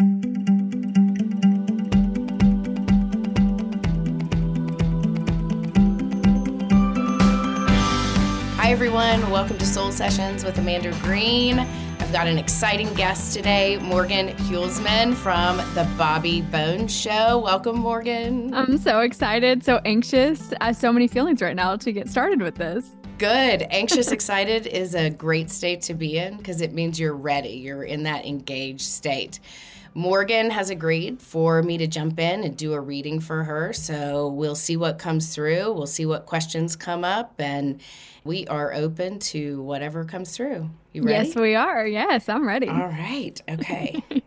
Hi, everyone. Welcome to Soul Sessions with Amanda Green. I've got an exciting guest today, Morgan Huelsman from The Bobby Bones Show. Welcome, Morgan. I'm so excited, so anxious. I have so many feelings right now to get started with this. Good. Anxious, excited is a great state to be in because it means you're ready. You're in that engaged state. Morgan has agreed for me to jump in and do a reading for her. So we'll see what comes through. We'll see what questions come up. And we are open to whatever comes through. You ready? Yes, we are. Yes, I'm ready. All right. Okay.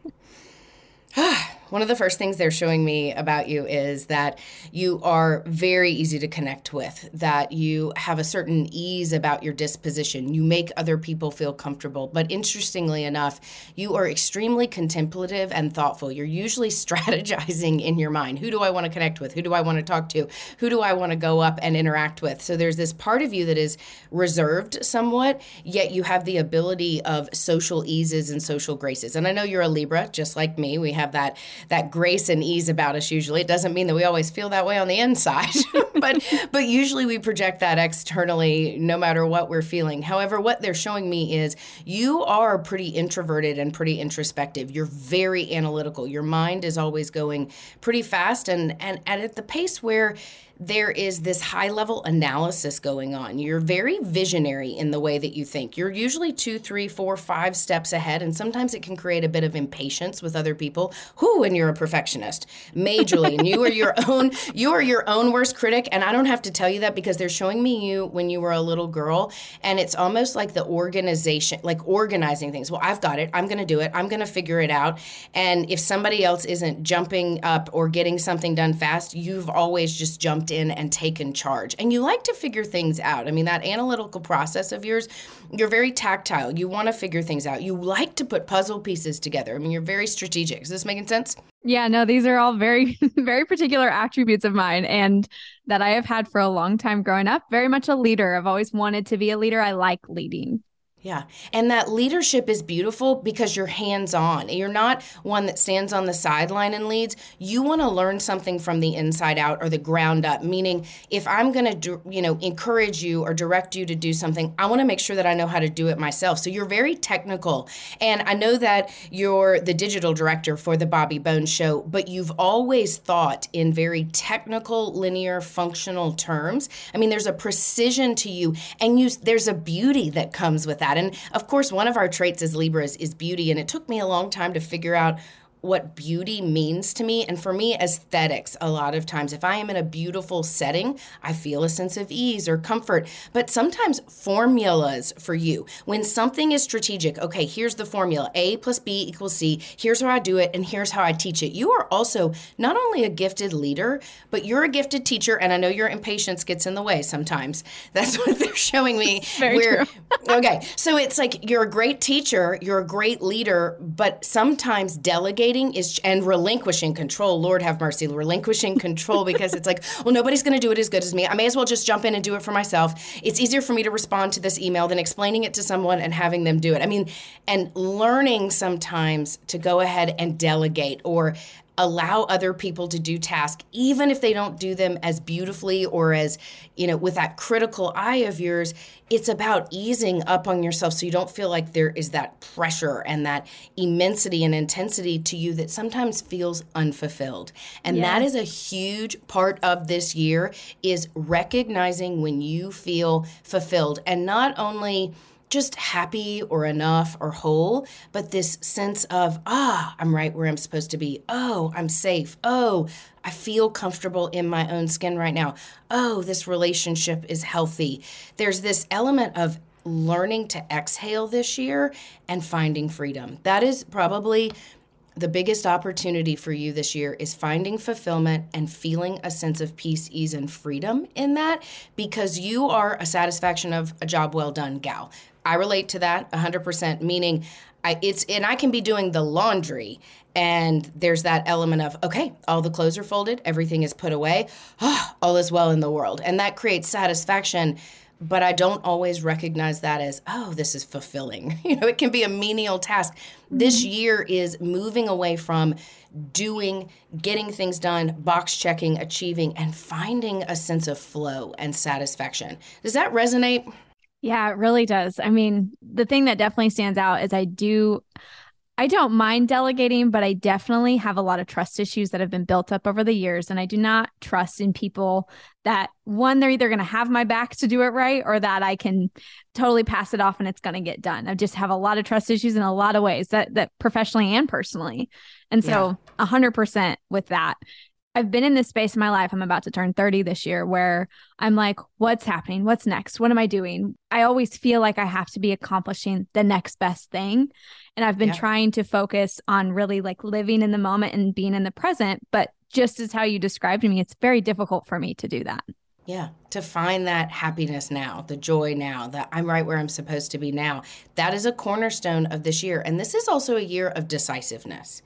One of the first things they're showing me about you is that you are very easy to connect with, that you have a certain ease about your disposition. You make other people feel comfortable. But interestingly enough, you are extremely contemplative and thoughtful. You're usually strategizing in your mind. Who do I want to connect with? Who do I want to talk to? Who do I want to go up and interact with? So there's this part of you that is reserved somewhat, yet you have the ability of social eases and social graces. And I know you're a Libra, just like me. We have that that grace and ease about us usually. It doesn't mean that we always feel that way on the inside, but but usually we project that externally no matter what we're feeling. However, what they're showing me is you are pretty introverted and pretty introspective. You're very analytical. Your mind is always going pretty fast and and, at the pace where there is this high level analysis going on. You're very visionary in the way that you think. You're usually two, three, four, five steps ahead, and sometimes it can create a bit of impatience with other people. Who, and you're a perfectionist, majorly, and you are your own. You are your own worst critic, and I don't have to tell you that because they're showing me you when you were a little girl, and it's almost like the organization, like organizing things. Well, I've got it. I'm going to do it. I'm going to figure it out. And if somebody else isn't jumping up or getting something done fast, you've always just jumped in and taken charge. And you like to figure things out. I mean, that analytical process of yours, you're very tactile. You want to figure things out. You like to put puzzle pieces together. I mean, you're very strategic. Is this making sense? Yeah, no, these are all very, very particular attributes of mine and that I have had for a long time growing up. Very much a leader. I've always wanted to be a leader. I like leading. Yeah. And that leadership is beautiful because you're hands on. You're not one that stands on the sideline and leads. You want to learn something from the inside out or the ground up, meaning if I'm going to, you know, encourage you or direct you to do something, I want to make sure that I know how to do it myself. So you're very technical. And I know that you're the digital director for the Bobby Bones show, but you've always thought in very technical, linear, functional terms. I mean, there's a precision to you and you there's a beauty that comes with that And of course, one of our traits as Libras is beauty. And it took me a long time to figure out what beauty means to me. And for me, aesthetics, a lot of times, if I am in a beautiful setting, I feel a sense of ease or comfort. But sometimes formulas for you, when something is strategic, okay, here's the formula A plus B equals C, here's how I do it, and here's how I teach it. You are also not only a gifted leader, but you're a gifted teacher. And I know your impatience gets in the way sometimes. That's what they're showing me. Very Where- true. okay, so it's like you're a great teacher, you're a great leader, but sometimes delegating is and relinquishing control. Lord have mercy, relinquishing control because it's like, well, nobody's going to do it as good as me. I may as well just jump in and do it for myself. It's easier for me to respond to this email than explaining it to someone and having them do it. I mean, and learning sometimes to go ahead and delegate or allow other people to do tasks even if they don't do them as beautifully or as you know with that critical eye of yours it's about easing up on yourself so you don't feel like there is that pressure and that immensity and intensity to you that sometimes feels unfulfilled. And that is a huge part of this year is recognizing when you feel fulfilled. And not only just happy or enough or whole, but this sense of, ah, I'm right where I'm supposed to be. Oh, I'm safe. Oh, I feel comfortable in my own skin right now. Oh, this relationship is healthy. There's this element of learning to exhale this year and finding freedom. That is probably the biggest opportunity for you this year is finding fulfillment and feeling a sense of peace, ease, and freedom in that because you are a satisfaction of a job well done gal. I relate to that 100%, meaning I, it's, and I can be doing the laundry and there's that element of, okay, all the clothes are folded, everything is put away, ah, all is well in the world. And that creates satisfaction but I don't always recognize that as, oh, this is fulfilling. You know, it can be a menial task. This year is moving away from doing, getting things done, box checking, achieving, and finding a sense of flow and satisfaction. Does that resonate? Yeah, it really does. I mean, the thing that definitely stands out is I do I don't mind delegating, but I definitely have a lot of trust issues that have been built up over the years. And I do not trust in people that one, they're either going to have my back to do it right or that I can totally pass it off and it's going to get done. I just have a lot of trust issues in a lot of ways that, that professionally and personally. And so a hundred percent with that. I've been in this space in my life. I'm about to turn 30 this year where I'm like, what's happening? What's next? What am I doing? I always feel like I have to be accomplishing the next best thing. And I've been Yeah. trying to focus on really like living in the moment and being in the present. But just as how you described to me, it's very difficult for me to do that. Yeah, to find that happiness now, the joy now, that I'm right where I'm supposed to be now. That is a cornerstone of this year. And this is also a year of decisiveness.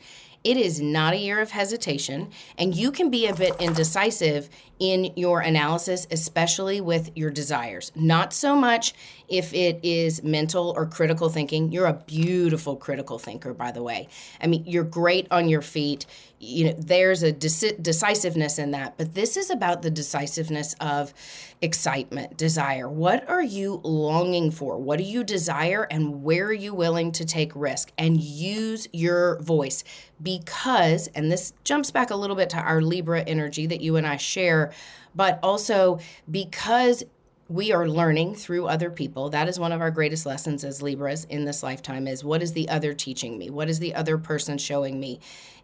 It is not a year of hesitation, and you can be a bit indecisive in your analysis, especially with your desires. Not so much if it is mental or critical thinking. You're a beautiful critical thinker, by the way. I mean, you're great on your feet. You know, there's a deci- decisiveness in that, but this is about the decisiveness of excitement, desire. What are you longing for? What do you desire, and where are you willing to take risk? And use your voice because, and this jumps back a little bit to our Libra energy that you and I share, but also because we are learning through other people that is one of our greatest lessons as libras in this lifetime is what is the other teaching me? What is the other person showing me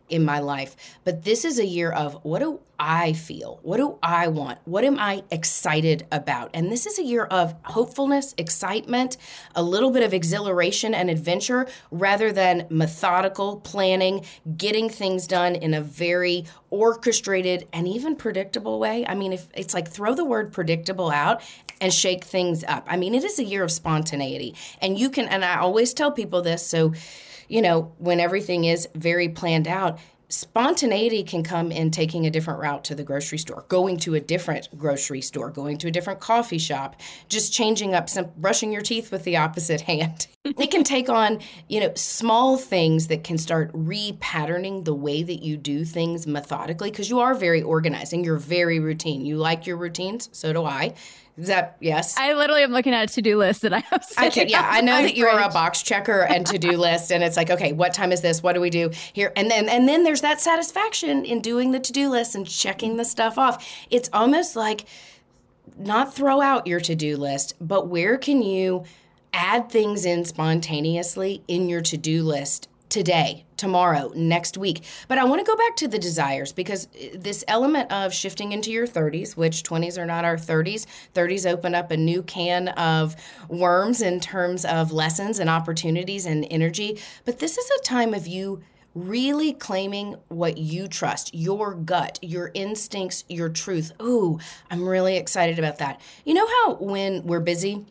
in my life but this is a year of what do i feel what do i want what am i excited about and this is a year of hopefulness excitement a little bit of exhilaration and adventure rather than methodical planning getting things done in a very orchestrated and even predictable way i mean if it's like throw the word predictable out and shake things up. I mean, it is a year of spontaneity. And you can, and I always tell people this. So, you know, when everything is very planned out, spontaneity can come in taking a different route to the grocery store, going to a different grocery store, going to a different coffee shop, just changing up some, brushing your teeth with the opposite hand. it can take on, you know, small things that can start repatterning the way that you do things methodically because you are very organizing, you're very routine. You like your routines, so do I. Is that yes? I literally am looking at a to do list that I have. Sitting yeah, I know that you are a box checker and to do list, and it's like, okay, what time is this? What do we do here? And then, and then there's that satisfaction in doing the to do list and checking the stuff off. It's almost like not throw out your to do list, but where can you add things in spontaneously in your to do list today, tomorrow, next week. But I want to go back to the desires because uh, this element of shifting into your 30s, which 20s are not our 30s, 30s open up a new can of worms in terms of lessons and opportunities and energy. But this is a time of you really claiming what you trust, your gut, your instincts, your truth. Ooh, I'm really excited about that. You know how when we're busy,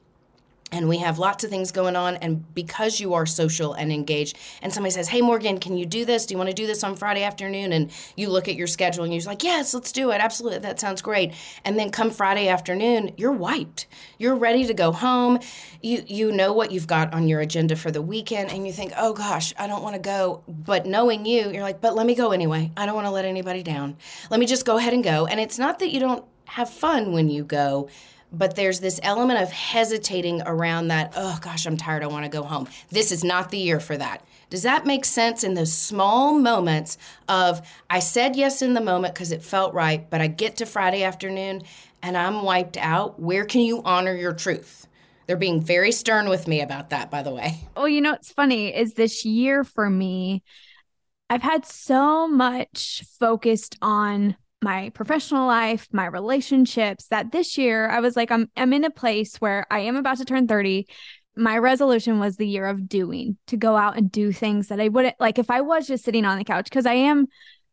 and we have lots of things going on. And because you are social and engaged and somebody says hey morgan can you do this? Do you want to do this on friday afternoon? And you look at your schedule and you're like yes let's do it. Absolutely. That sounds great. And then come friday afternoon you're wiped. You're ready to go home. You you know what you've got on your agenda for the weekend and you think oh gosh i don't want to go. But knowing you you're like but let me go anyway. I don't want to let anybody down. Let me just go ahead and go. And it's not that you don't have fun when you go but there's this element of hesitating around that, oh gosh, I'm tired, I want to go home. This is not the year for that. Does that make sense in those small moments of I said yes in the moment because it felt right, but I get to Friday afternoon and I'm wiped out? Where can you honor your truth? They're being very stern with me about that, by the way. Oh, you know, what's funny is this year for me, I've had so much focused on my professional life, my relationships, that this year I was like, I'm I'm in a place where I am about to turn 30. My resolution was the year of doing, to go out and do things that I wouldn't like if I was just sitting on the couch, because I am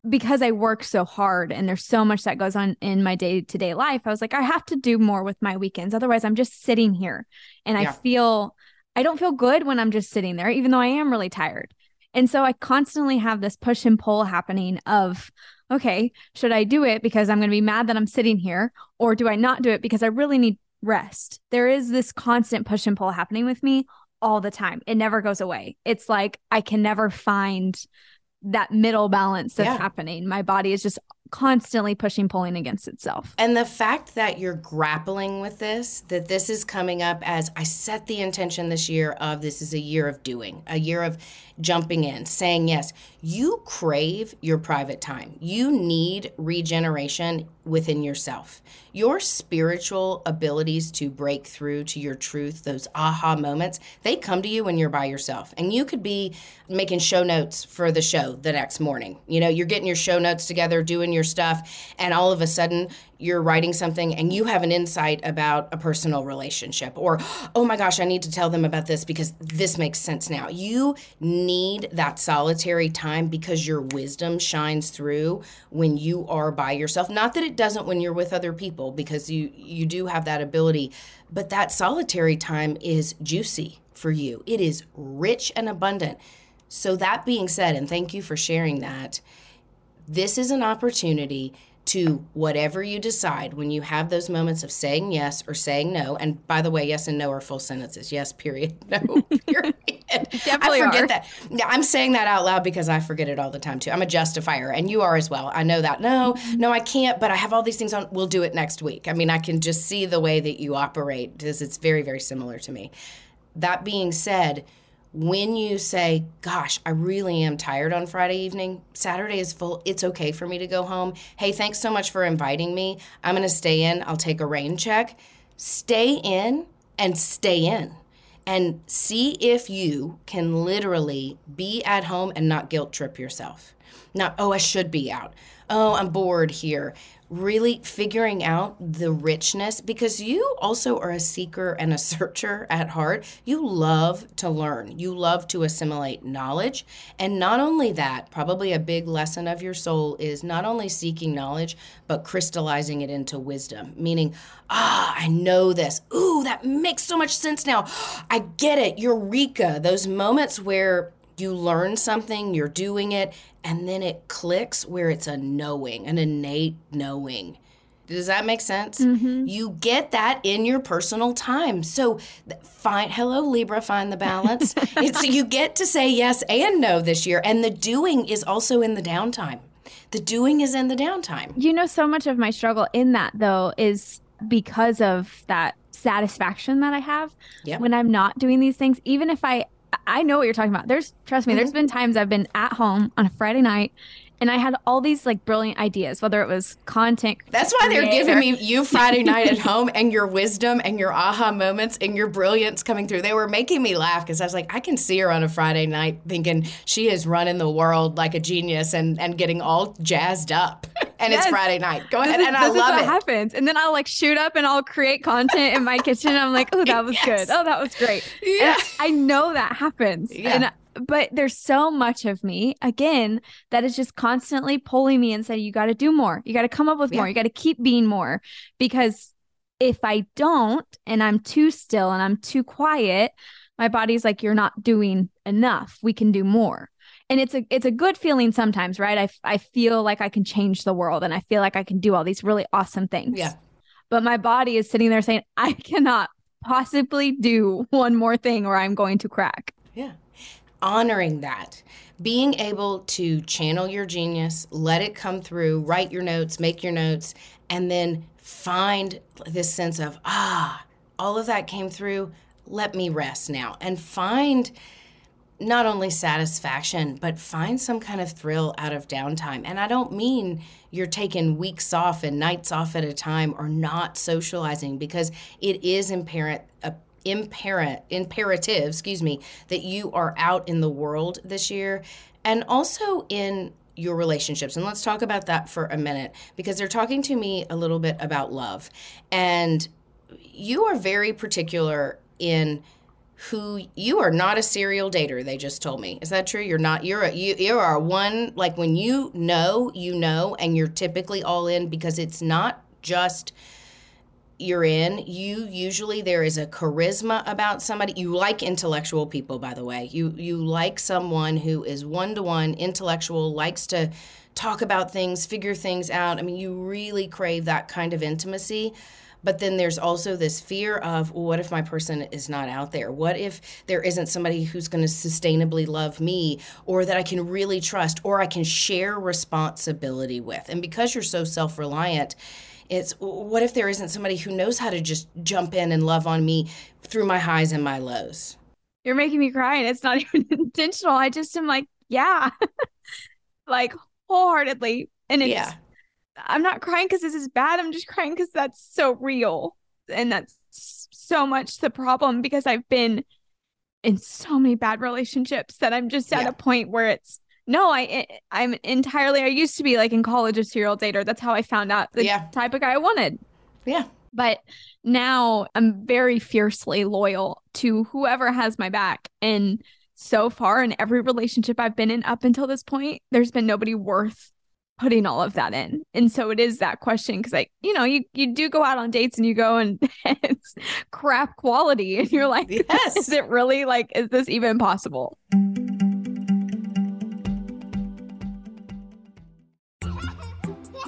because I work so hard and there's so much that goes on in my day to day life. I was like, I have to do more with my weekends. Otherwise, I'm just sitting here and yeah. I feel I don't feel good when I'm just sitting there, even though I am really tired. And so I constantly have this push and pull happening of, okay, should I do it because I'm going to be mad that I'm sitting here? Or do I not do it because I really need rest? There is this constant push and pull happening with me all the time. It never goes away. It's like I can never find that middle balance that's yeah. happening. My body is just constantly pushing pulling against itself. And the fact that you're grappling with this, that this is coming up as I set the intention this year of this is a year of doing, a year of jumping in, saying yes. You crave your private time. You need regeneration within yourself. Your spiritual abilities to break through to your truth, those aha moments, they come to you when you're by yourself. And you could be making show notes for the show the next morning. You know, you're getting your show notes together, doing your stuff, and all of a sudden you're writing something and you have an insight about a personal relationship or oh my gosh i need to tell them about this because this makes sense now. You need that solitary time because your wisdom shines through when you are by yourself. Not that it doesn't when you're with other people because you you do have that ability but that solitary time is juicy for you. It is rich and abundant. So that being said and thank you for sharing that this is an opportunity to whatever you decide when you have those moments of saying yes or saying no. And by the way, yes and no are full sentences. Yes, period. No, period. Definitely I forget are. that. Yeah, I'm saying that out loud because I forget it all the time too. I'm a justifier, and you are as well. I know that. No, mm-hmm. no, I can't. But I have all these things on. We'll do it next week. I mean, I can just see the way that you operate because it's very, very similar to me. That being said when you say, Gosh, I really am tired on Friday evening, Saturday is full, it's okay for me to go home. Hey, thanks so much for inviting me. I'm going to stay in, I'll take a rain check. Stay in and stay in and see if you can literally be at home and not guilt trip yourself. Not, oh, I should be out. Oh, I'm bored here really figuring out the richness because you also are a seeker and a searcher at heart. You love to learn, you love to assimilate knowledge. And not only that, probably a big lesson of your soul is not only seeking knowledge, but crystallizing it into wisdom, meaning, ah, I know this. Ooh, that makes so much sense now. I get it. Eureka. Those moments where you learn something, you're doing it, and then it clicks where it's a knowing, an innate knowing. Does that make sense? Mm-hmm. You get that in your personal time. So find hello Libra, find the balance. it's you get to say yes and no this year and the doing is also in the downtime. The doing is in the downtime. You know so much of my struggle in that though is because of that satisfaction that I have yep. when I'm not doing these things even if I I know what you're talking about. There's trust me, mm-hmm. there's been times I've been at home on a Friday night and I had all these like brilliant ideas, whether it was content. That's why they're giving me you Friday night at home and your wisdom and your aha moments and your brilliance coming through. They were making me laugh because I was like, I can see her on a Friday night thinking she is running the world like a genius and and getting all jazzed up. and yes. it's Friday night. Go ahead, and I love what it. happens, and then I'll like shoot up and I'll create content in my kitchen. I'm like, oh, that was yes. good. Oh, that was great. Yeah. And I know that happens. Yeah. And but there's so much of me again that is just constantly pulling me and saying you got to do more. You got to come up with yeah. more. You got to keep being more. Because if i don't and i'm too still and i'm too quiet my body's like you're not doing enough. We can do more. And it's a it's a good feeling sometimes right? I i feel like i can change the world and i feel like i can do all these really awesome things. Yeah. But my body is sitting there saying i cannot possibly do one more thing or i'm going to crack. Yeah honoring that being able to channel your genius, let it come through, write your notes, make your notes, and then find this sense of, ah, all of that came through. Let me rest now and find not only satisfaction, but find some kind of thrill out of downtime. And I don't mean you're taking weeks off and nights off at a time or not socializing because it is imperative imperative, imperative, excuse me, that you are out in the world this year and also in your relationships. And let's talk about that for a minute because they're talking to me a little bit about love. And you are very particular in who you are not a serial dater they just told me is that true you're not you're a you, you are one like when you know you know and you're typically all in because it's not just you're in, you usually there is a charisma about somebody. You like intellectual people, by the way. You you like someone who is one to one, intellectual, likes to talk about things, figure things out. I mean, you really crave that kind of intimacy. But then there's also this fear of well, what if my person is not out there? What if there isn't somebody who's going to sustainably love me or that I can really trust or I can share responsibility with? And because you're so self reliant, it's what if there isn't somebody who knows how to just jump in and love on me through my highs and my lows? You're making me cry and it's not even intentional. I just am like, yeah, like wholeheartedly. And it's, yeah. I'm not crying because this is bad. I'm just crying because that's so real. And that's so much the problem because I've been in so many bad relationships that I'm just at yeah. a point where it's no, I I'm entirely I used to be like in college a serial dater. That's how I found out the yeah. type of guy I wanted. Yeah. But now I'm very fiercely loyal to whoever has my back. And so far in every relationship I've been in up until this point, there's been nobody worth putting all of that in. And so it is that question because like, you know, you you do go out on dates and you go and it's crap quality and you're like, yes. is it really like is this even possible?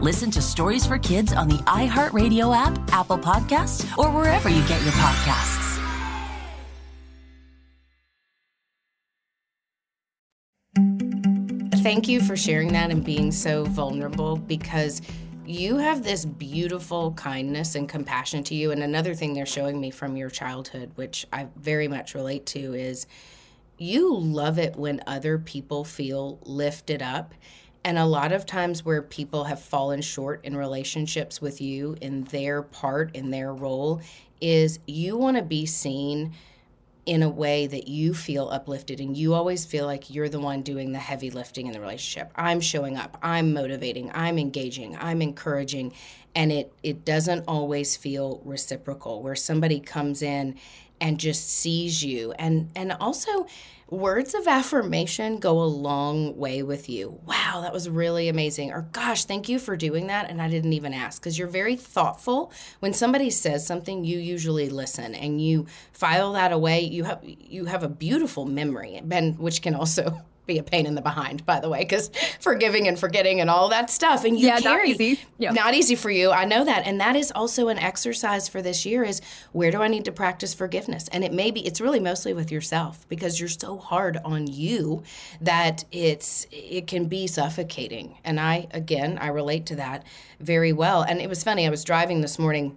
Listen to Stories for Kids on the iHeartRadio app, Apple Podcasts, or wherever you get your podcasts. Thank you for sharing that and being so vulnerable because you have this beautiful kindness and compassion to you. And another thing they're showing me from your childhood, which I very much relate to, is you love it when other people feel lifted up. And a lot of times, where people have fallen short in relationships with you in their part, in their role, is you want to be seen in a way that you feel uplifted and you always feel like you're the one doing the heavy lifting in the relationship. I'm showing up, I'm motivating, I'm engaging, I'm encouraging, and it it doesn't always feel reciprocal. Where somebody comes in and just sees you and and also words of affirmation go a long way with you. Wow, that was really amazing. Or gosh, thank you for doing that and I didn't even ask because you're very thoughtful. When somebody says something, you usually listen and you file that away. You have you have a beautiful memory, and which can also be a pain in the behind, by the way, because forgiving and forgetting and all that stuff. And you Yeah, not carry easy. Yeah. not easy for you. I know that. And that is also an exercise for this year is where do I need to practice forgiveness? And it may be it's really mostly with yourself because you're so hard on you that it's it can be suffocating. And I again, I relate to that very well. And it was funny, I was driving this morning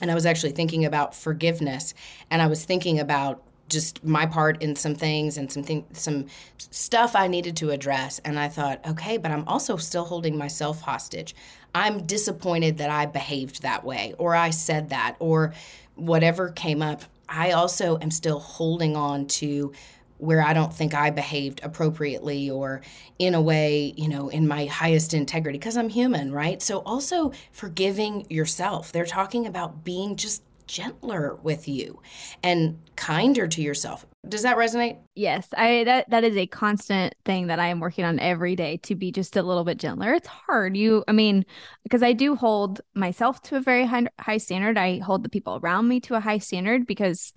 and I was actually thinking about forgiveness and I was thinking about just my part in some things and some thing, some stuff I needed to address and I thought okay but I'm also still holding myself hostage I'm disappointed that I behaved that way or I said that or whatever came up I also am still holding on to where I don't think I behaved appropriately or in a way, you know, in my highest integrity because I'm human, right? So also forgiving yourself. They're talking about being just gentler with you and kinder to yourself. Does that resonate? Yes, I that that is a constant thing that I am working on every day to be just a little bit gentler. It's hard. You I mean, because I do hold myself to a very high high standard. I hold the people around me to a high standard because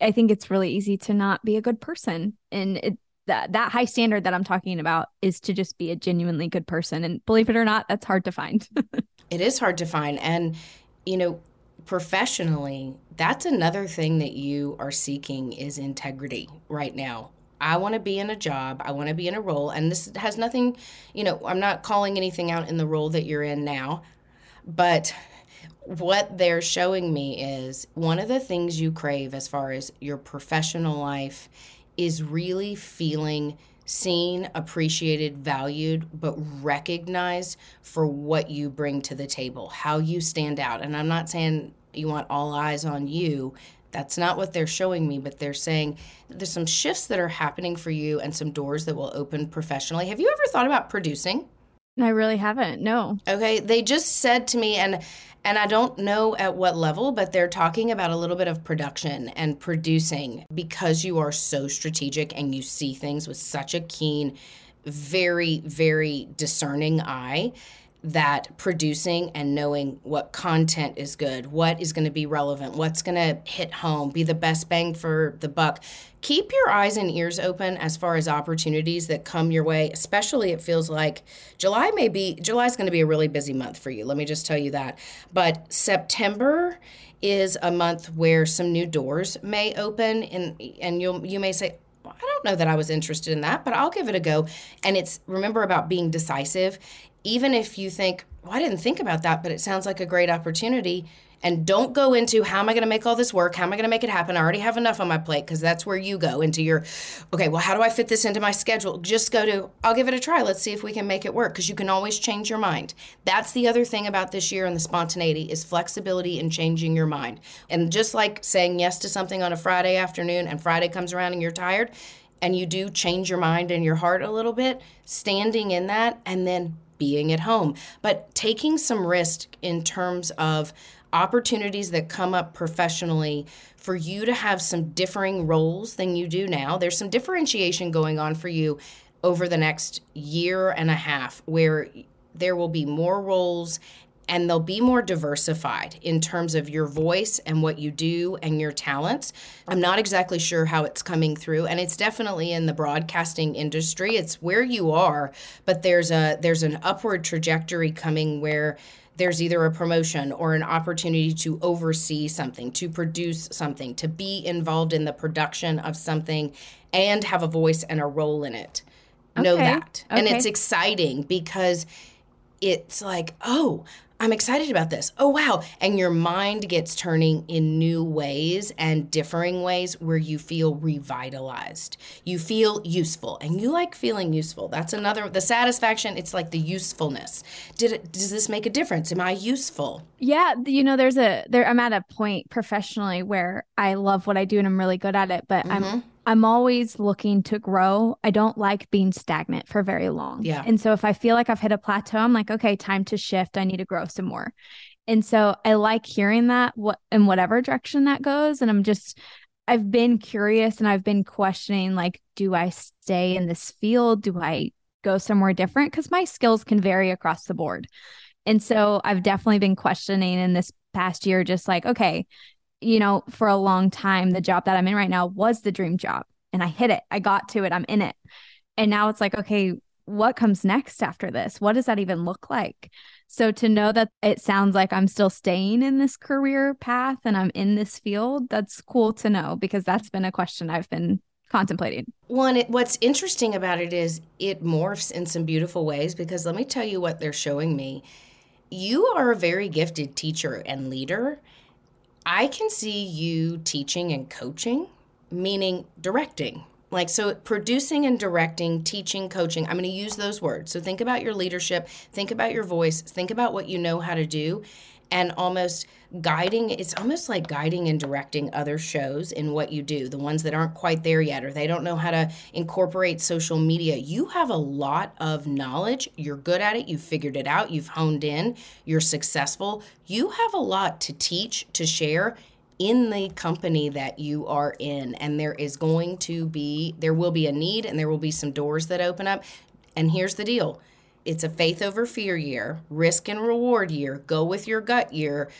I think it's really easy to not be a good person. And it, that that high standard that I'm talking about is to just be a genuinely good person. And believe it or not, that's hard to find. It is hard to find. And, you know, professionally, that's another thing that you are seeking is integrity right now. I want to be in a job, I want to be in a role, and this has nothing, you know, I'm not calling anything out in the role that you're in now, but what they're showing me is one of the things you crave as far as your professional life is really feeling seen, appreciated, valued, but recognized for what you bring to the table, how you stand out. And I'm not saying you want all eyes on you. That's not what they're showing me, but they're saying there's some shifts that are happening for you and some doors that will open professionally. Have you ever thought about producing? I really haven't. No. Okay, they just said to me and and I don't know at what level, but they're talking about a little bit of production and producing because you are so strategic and you see things with such a keen, very very discerning eye. that producing and knowing what content is good, what is going to be relevant, what's going to hit home, be the best bang for the buck. Keep your eyes and ears open as far as opportunities that come your way, especially it feels like July may be July is going to be a really busy month for you. Let me just tell you that. But September is a month where some new doors may open and and you'll you may say I don't know that I was interested in that, but I'll give it a go. And it's remember about being decisive even if you think, well, I didn't think about that, but it sounds like a great opportunity. And don't go into how am I going to make all this work? How am I going to make it happen? I already have enough on my plate because that's where you go into your, okay, well, how do I fit this into my schedule? Just go to, I'll give it a try. Let's see if we can make it work because you can always change your mind. That's the other thing about this year and the spontaneity is flexibility and changing your mind. And just like saying yes to something on a Friday afternoon and Friday comes around and you're tired, and you do change your mind and your heart a little bit, standing in that and then being at home, but taking some risk in terms of opportunities that come up professionally for you to have some differing roles than you do now. There's some differentiation going on for you over the next year and a half where there will be more roles and they'll be more diversified in terms of your voice and what you do and your talents. I'm not exactly sure how it's coming through and it's definitely in the broadcasting industry. It's where you are, but there's a there's an upward trajectory coming where there's either a promotion or an opportunity to oversee something, to produce something, to be involved in the production of something and have a voice and a role in it. Okay. Know that. Okay. And it's exciting because it's like, oh, I'm excited about this. Oh, wow. And your mind gets turning in new ways and differing ways where you feel revitalized. You feel useful and you like feeling useful. That's another, the satisfaction, it's like the usefulness. Did it, does this make a difference? Am I useful? Yeah. You know, there's a, there, I'm at a point professionally where I love what I do and I'm really good at it, but mm-hmm. I'm, I'm always looking to grow. I don't like being stagnant for very long. Yeah. And so if I feel like I've hit a plateau, I'm like, okay, time to shift. I need to grow some more. And so I like hearing that what in whatever direction that goes. And I'm just I've been curious and I've been questioning like, do I stay in this field? Do I go somewhere different? Because my skills can vary across the board. And so I've definitely been questioning in this past year, just like, okay, you know, for a long time, the job that I'm in right now was the dream job. And I hit it. I got to it. I'm in it. And now it's like, okay, what comes next after this? What does that even look like? So to know that it sounds like I'm still staying in this career path and I'm in this field, that's cool to know because that's been a question I've been contemplating. One, it, what's interesting about it is it morphs in some beautiful ways because let me tell you what they're showing me. You are a very gifted teacher and leader. I can see you teaching and coaching, meaning directing. Like, so producing and directing, teaching, coaching, I'm going to use those words. So think about your leadership, think about your voice, think about what you know how to do, and almost guiding it's almost like guiding and directing other shows in what you do the ones that aren't quite there yet or they don't know how to incorporate social media. You have a lot of knowledge. You're good at it. You've figured it out. You've honed in. You're successful. You have a lot to teach to share in the company that you are in and there is going to be there will be a need and there will be some doors that open up. And here's the deal it's a faith over fear year, risk and reward year, go with your gut year,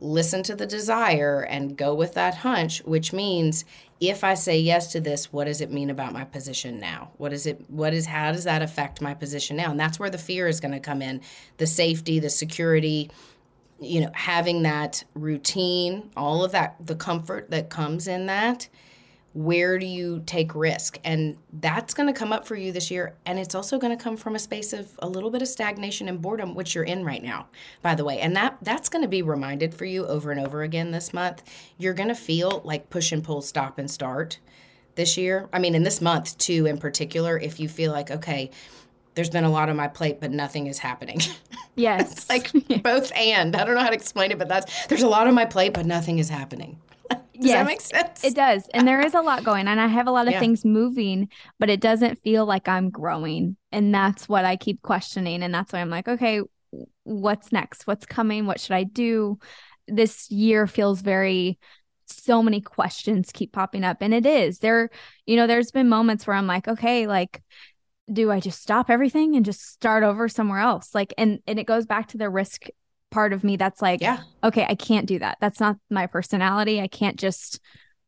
listen to the desire and go with that hunch, which means if I say yes to this, what does it mean about my position now? What is it what is how does that affect my position now? And that's where the fear is going to come in. The safety, the security, you know, having that routine, all of that the comfort that comes in that where do you take risk? And that's going to come up for you this year and it's also going to come from a space of a little bit of stagnation and boredom which you're in right now by the way. And that that's going to be reminded for you over and over again this month. You're going to feel like push and pull stop and start this year. I mean in this month too in particular if you feel like okay there's been a lot on my plate but nothing is happening. Yes. Like both and. I don't know how to explain it but that's there's a lot on my plate but nothing is happening does yes, that make sense? It does. And there is a lot going on. I have a lot of yeah. things moving, but it doesn't feel like I'm growing. And that's what I keep questioning. And that's why I'm like, okay, what's next? What's coming? What should I do? This year feels very so many questions keep popping up and it is there you know there's been moments where i'm like okay like do I just stop everything and just start over somewhere else? Like, and and it goes back to the risk part of me that's like, yeah, okay, I can't do that. That's not my personality. I can't just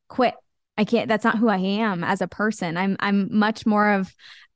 quit. I can't. That's not who I am as a person. I'm I'm much more of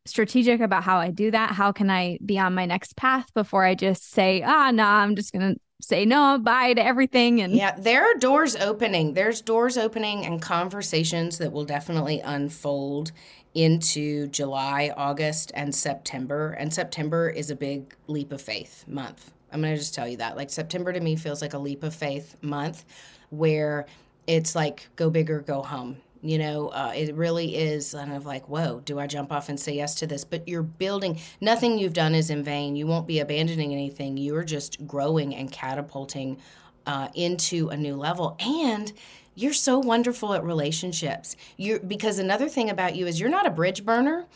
strategic about how I do that. How can I be on my next path before I just say, ah, no, nah, I'm just gonna say no bye to everything and yeah there are doors opening there's doors opening and conversations that will definitely unfold into july august and september and september is a big leap of faith month i'm going to just tell you that like september to me feels like a leap of faith month where it's like go big or go home you know? Uh, it really is kind of like whoa do i jump off and say yes to this? But you're building nothing you've done is in vain. You won't be abandoning anything. You're just growing and catapulting uh, into a new level. And you're so wonderful at relationships. You're because another thing about you is you're not a bridge burner.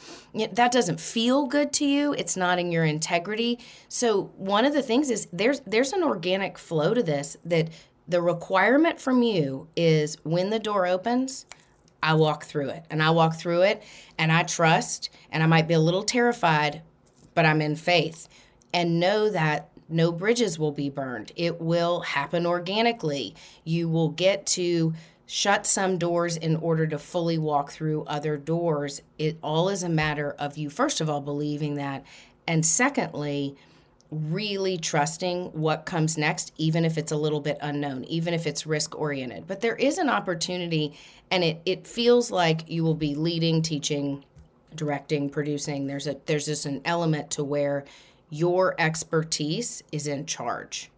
That doesn't feel good to you. It's not in your integrity. So one of the things is there's there's an organic flow to this that the requirement from you is when the door opens I walk through it. And I walk through it and I trust and I might be a little terrified, but I'm in faith. And know that no bridges will be burned. It will happen organically. You will get to shut some doors in order to fully walk through other doors. It all is a matter of you, first of all, believing that. And secondly, really trusting what comes next, even if it's a little bit unknown, even if it's risk oriented. But there is an opportunity, and it, it feels like you will be leading, teaching, directing, producing. There's a there's just an element to where your expertise is in charge.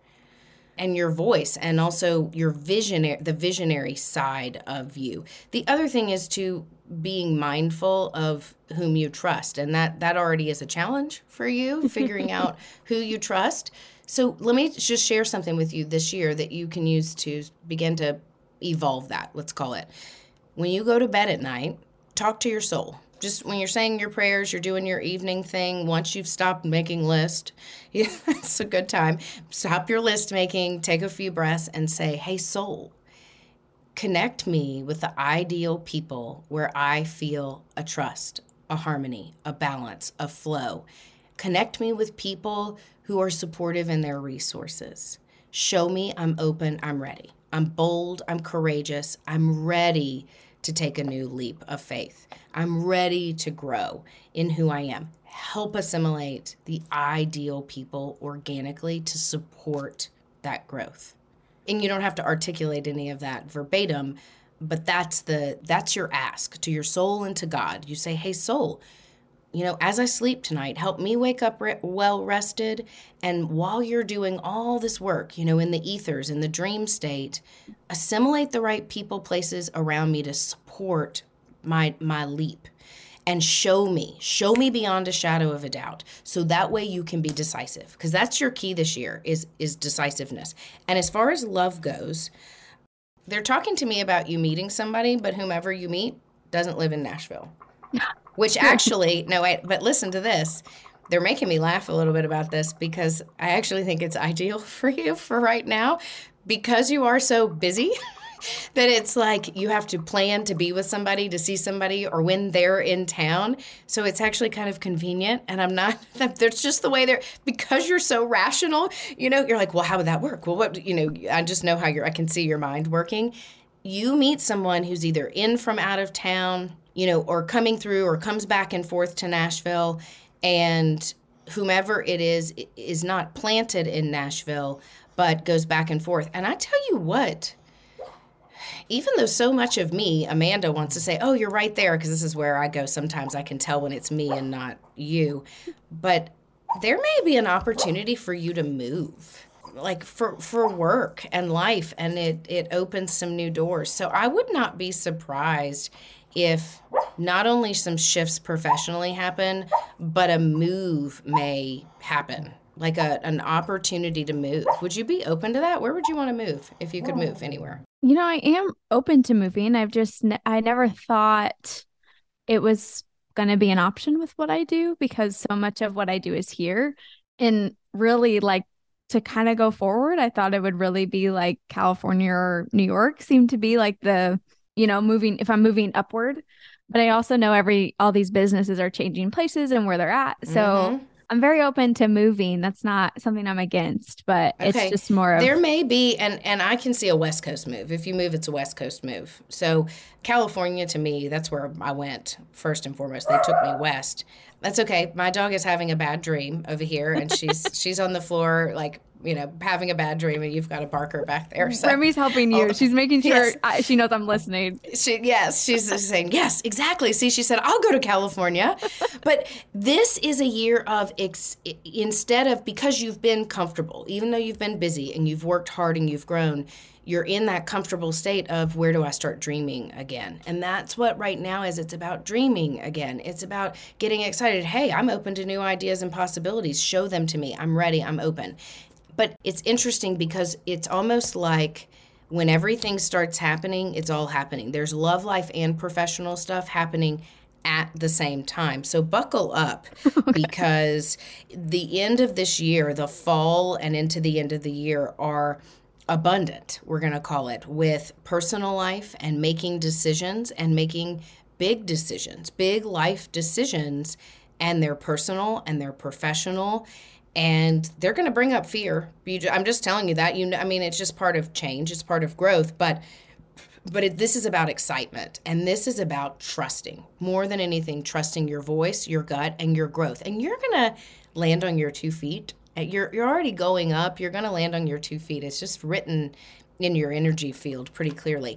And your voice and also your visionary the visionary side of you. The other thing is to being mindful of whom you trust and that that already is a challenge for you figuring out who you trust. So let me just share something with you this year that you can use to begin to evolve that let's call it. When you go to bed at night talk to your soul just when you're saying your prayers, you're doing your evening thing. Once you've stopped making list, yeah, it's a good time. Stop your list making, take a few breaths, and say, "Hey, soul, connect me with the ideal people where I feel a trust, a harmony, a balance, a flow. Connect me with people who are supportive in their resources. Show me I'm open, I'm ready. I'm bold, I'm courageous, I'm ready to take a new leap of faith. I'm ready to grow in who I am. Help assimilate the ideal people organically to support that growth. And you don't have to articulate any of that verbatim, but that's the that's your ask to your soul and to God. You say, "Hey soul, you know, as I sleep tonight, help me wake up re- well rested. And while you're doing all this work, you know, in the ethers, in the dream state, assimilate the right people, places around me to support my my leap. And show me show me beyond a shadow of a doubt. So that way you can be decisive. Because that's your key this year is is decisiveness. And as far as love goes they're talking to me about you meeting somebody but whomever you meet doesn't live in nashville which actually, no, wait, but listen to this. They're making me laugh a little bit about this because I actually think it's ideal for you for right now because you are so busy. that it's like you have to plan to be with somebody to see somebody or when they're in town so it's actually kind of convenient and i'm not that's just the way they're because you're so rational you know you're like well how would that work well what you know i just know how you're i can see your mind working you meet someone who's either in from out of town you know, or coming through or comes back and forth to Nashville, and whomever it is is not planted in Nashville, but goes back and forth. And I tell you what, even though so much of me, Amanda, wants to say, oh, you're right there, because this is where I go. Sometimes I can tell when it's me and not you. But there may be an opportunity for you to move like for for work and life and it it opens some new doors so i would not be surprised if not only some shifts professionally happen, but a move may happen, like a, an opportunity to move. Would you be open to that? Where would you want to move if you could move anywhere? You know, I am open to moving. I've just, I never thought it was going to be an option with what I do because so much of what I do is here. And really, like, to kind of go forward, I thought it would really be like California or New York seemed to be like the you know, moving if I'm moving upward. but I also know every all these businesses are changing places and where they're at. So mm-hmm. I'm very open to moving. That's not something I'm against, but okay. it's just more of There may be and and I can see a West Coast move. If you move it's a West Coast move. So California to me, that's where I went first and foremost. They took me west. That's okay. My dog is having a bad dream over here and she's she's on the floor like you know, having a bad dream and you've got a barker back there. So. Remy's helping you. Oh, she's making sure yes. I, she knows I'm listening. She, yes, she's saying, yes, exactly. See, she said, I'll go to California. but this is a year of, ex- instead of, because you've been comfortable, even though you've been busy and you've worked hard and you've grown, you're in that comfortable state of where do I start dreaming again? And that's what right now is it's about dreaming again. It's about getting excited. Hey, I'm open to new ideas and possibilities. Show them to me. I'm ready. I'm open. But it's interesting because it's almost like when everything starts happening, it's all happening. There's love life and professional stuff happening at the same time. So buckle up okay. because the end of this year, the fall and into the end of the year are abundant, we're going to call it, with personal life and making decisions and making big decisions, big life decisions, and they're personal and they're professional and they're going to bring up fear. I'm just telling you that. You, I mean, it's just part of change. It's part of growth. But, but it, this is about excitement, and this is about trusting more than anything. Trusting your voice, your gut, and your growth. And you're going to land on your two feet. Uh, you're you're already going up. You're going to land on your two feet. It's just written in your energy field pretty clearly.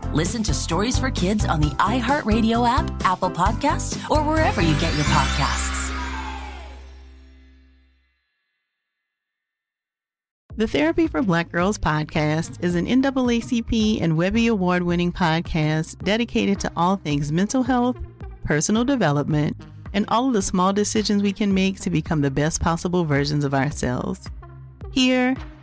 Listen to Stories for Kids on the iHeartRadio app, Apple Podcasts, or wherever you get your podcasts. The Therapy for Black Girls podcast is an NAACP and Webby Award winning podcast dedicated to all things mental health, personal development, and all of the small decisions we can make to become the best possible versions of ourselves. Here,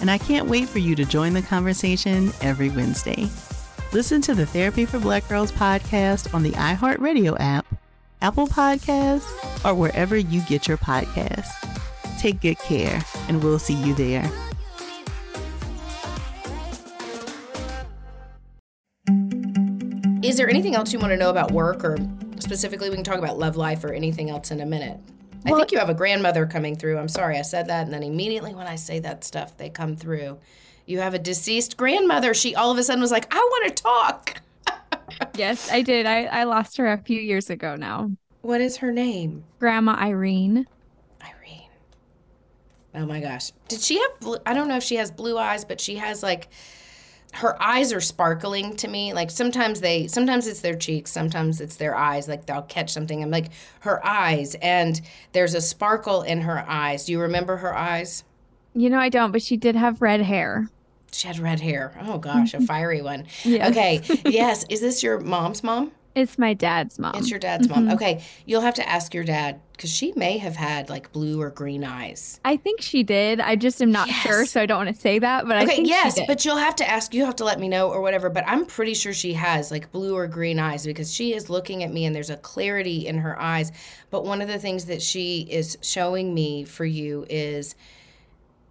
and I can't wait for you to join the conversation every Wednesday. Listen to the Therapy for Black Girls podcast on the iHeartRadio app, Apple Podcasts, or wherever you get your podcasts. Take good care, and we'll see you there. Is there anything else you want to know about work, or specifically, we can talk about love life or anything else in a minute? I think you have a grandmother coming through. I'm sorry I said that. And then immediately when I say that stuff, they come through. You have a deceased grandmother. She all of a sudden was like, I want to talk. Yes, I did. I, I lost her a few years ago now. What is her name? Grandma Irene. Irene. Oh my gosh. Did she have blue? I don't know if she has blue eyes, but she has like her eyes are sparkling to me. Like sometimes they sometimes it's their cheeks, sometimes it's their eyes. Like they'll catch something. I'm like her eyes and there's a sparkle in her eyes. Do you remember her eyes? You know, I don't, but she did have red hair. She had red hair. Oh gosh, a fiery one. Yes. Okay. Yes. Is this your mom's mom? It's my dad's mom. It's your dad's mom. Mm-hmm. Okay. You'll have to ask your dad because she may have had like blue or green eyes. I think she did. I just am not sure, so I don't want to say that. But I Okay, think yes, but you'll have to ask. You have to let me know or whatever. But I'm pretty sure she has like blue or green eyes because she is looking at me and there's a clarity in her eyes. But one of the things that she is showing me for you is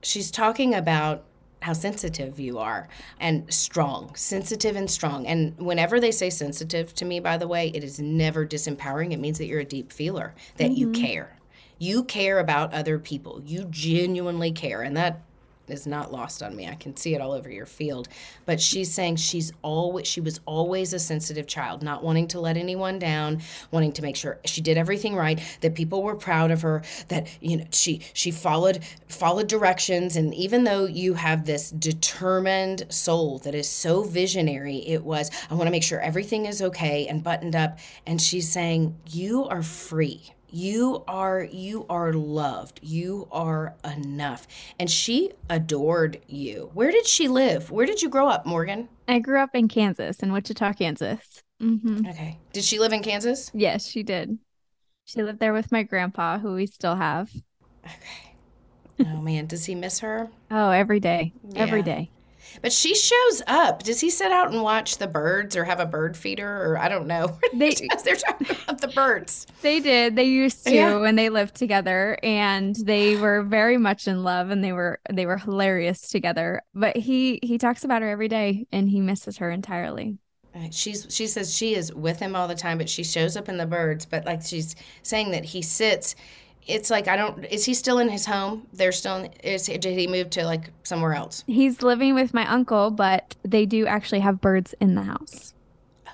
she's talking about how sensitive you are and strong, sensitive and strong. And whenever they say sensitive to me, by the way, it is never disempowering. It means that you're a deep feeler, that you mm-hmm. care. You care about other people. You genuinely care. And that is not lost on me. I can see it all over your field. But she's saying she's always she was always a sensitive child, not wanting to let anyone down, wanting to make sure she did everything right, that people were proud of her, that you know she she followed followed directions and even though you have this determined soul that is so visionary, it was I want to make sure everything is okay and buttoned up and she's saying you are free you are you are loved. You are enough. And she adored you. Where did she live? Where did you grow up morgan? I grew up in Kansas, in Wichita, Kansas. hmm okay. Did she live in kansas? Yes, she did. She lived there with my grandpa, who we still have. okay. Oh man. Does he miss her? Oh, every day, every Yeah. day. But she shows up does he sit out and watch the birds or have a bird feeder or i don't know They- they're talking about the birds They did. They used to Yeah. when they lived together, and they were very much in love, and they were they were hilarious together. But he he talks about her every day, and he misses her entirely. Uh, she's she says she is with him all the time, but she shows up in the birds. But like she's saying that he sits. It's like I don't. Is he still in his home? They're still. In, is did he move to like somewhere else? He's living with my uncle, but they do actually have birds in the house.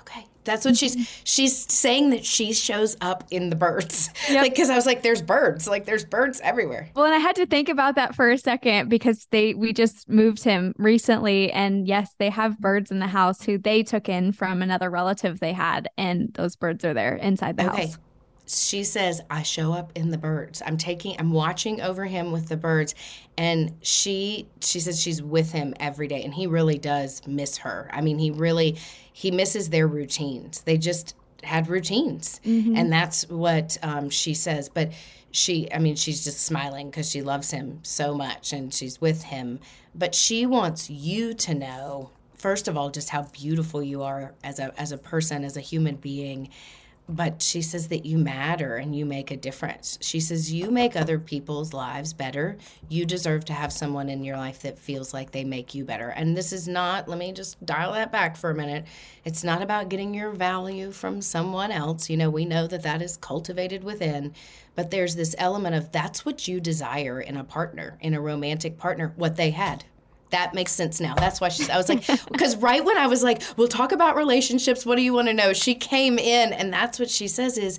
Okay, that's what she's she's saying that she shows up in the birds. Yep. Like because I was like, there's birds. Like there's birds everywhere. Well, and I had to think about that for a second because they we just moved him recently and yes, they have birds in the house who they took in from another relative they had and those birds are there inside the Okay. house. She says, I show up in the birds. I'm taking I'm watching over him with the birds. And she she says she's with him every day. And he really does miss her. I mean, he really he misses their routines. They just had routines. And that's what um, she says. But she I mean, she's just smiling because she loves him so much and she's with him. But she wants you to know, first of all, just how beautiful you are as a as a person, as a human being but she says that you matter and you make a difference. She says you make other people's lives better. You deserve to have someone in your life that feels like they make you better. And this is not, let me just dial that back for a minute. It's not about getting your value from someone else. You know, we know that that is cultivated within, but there's this element of that's what you desire in a partner, in a romantic partner, what they had that makes sense now. That's why she's. I was like, because right when I was like, we'll talk about relationships. What do you want to know? She came in, and that's what she says is,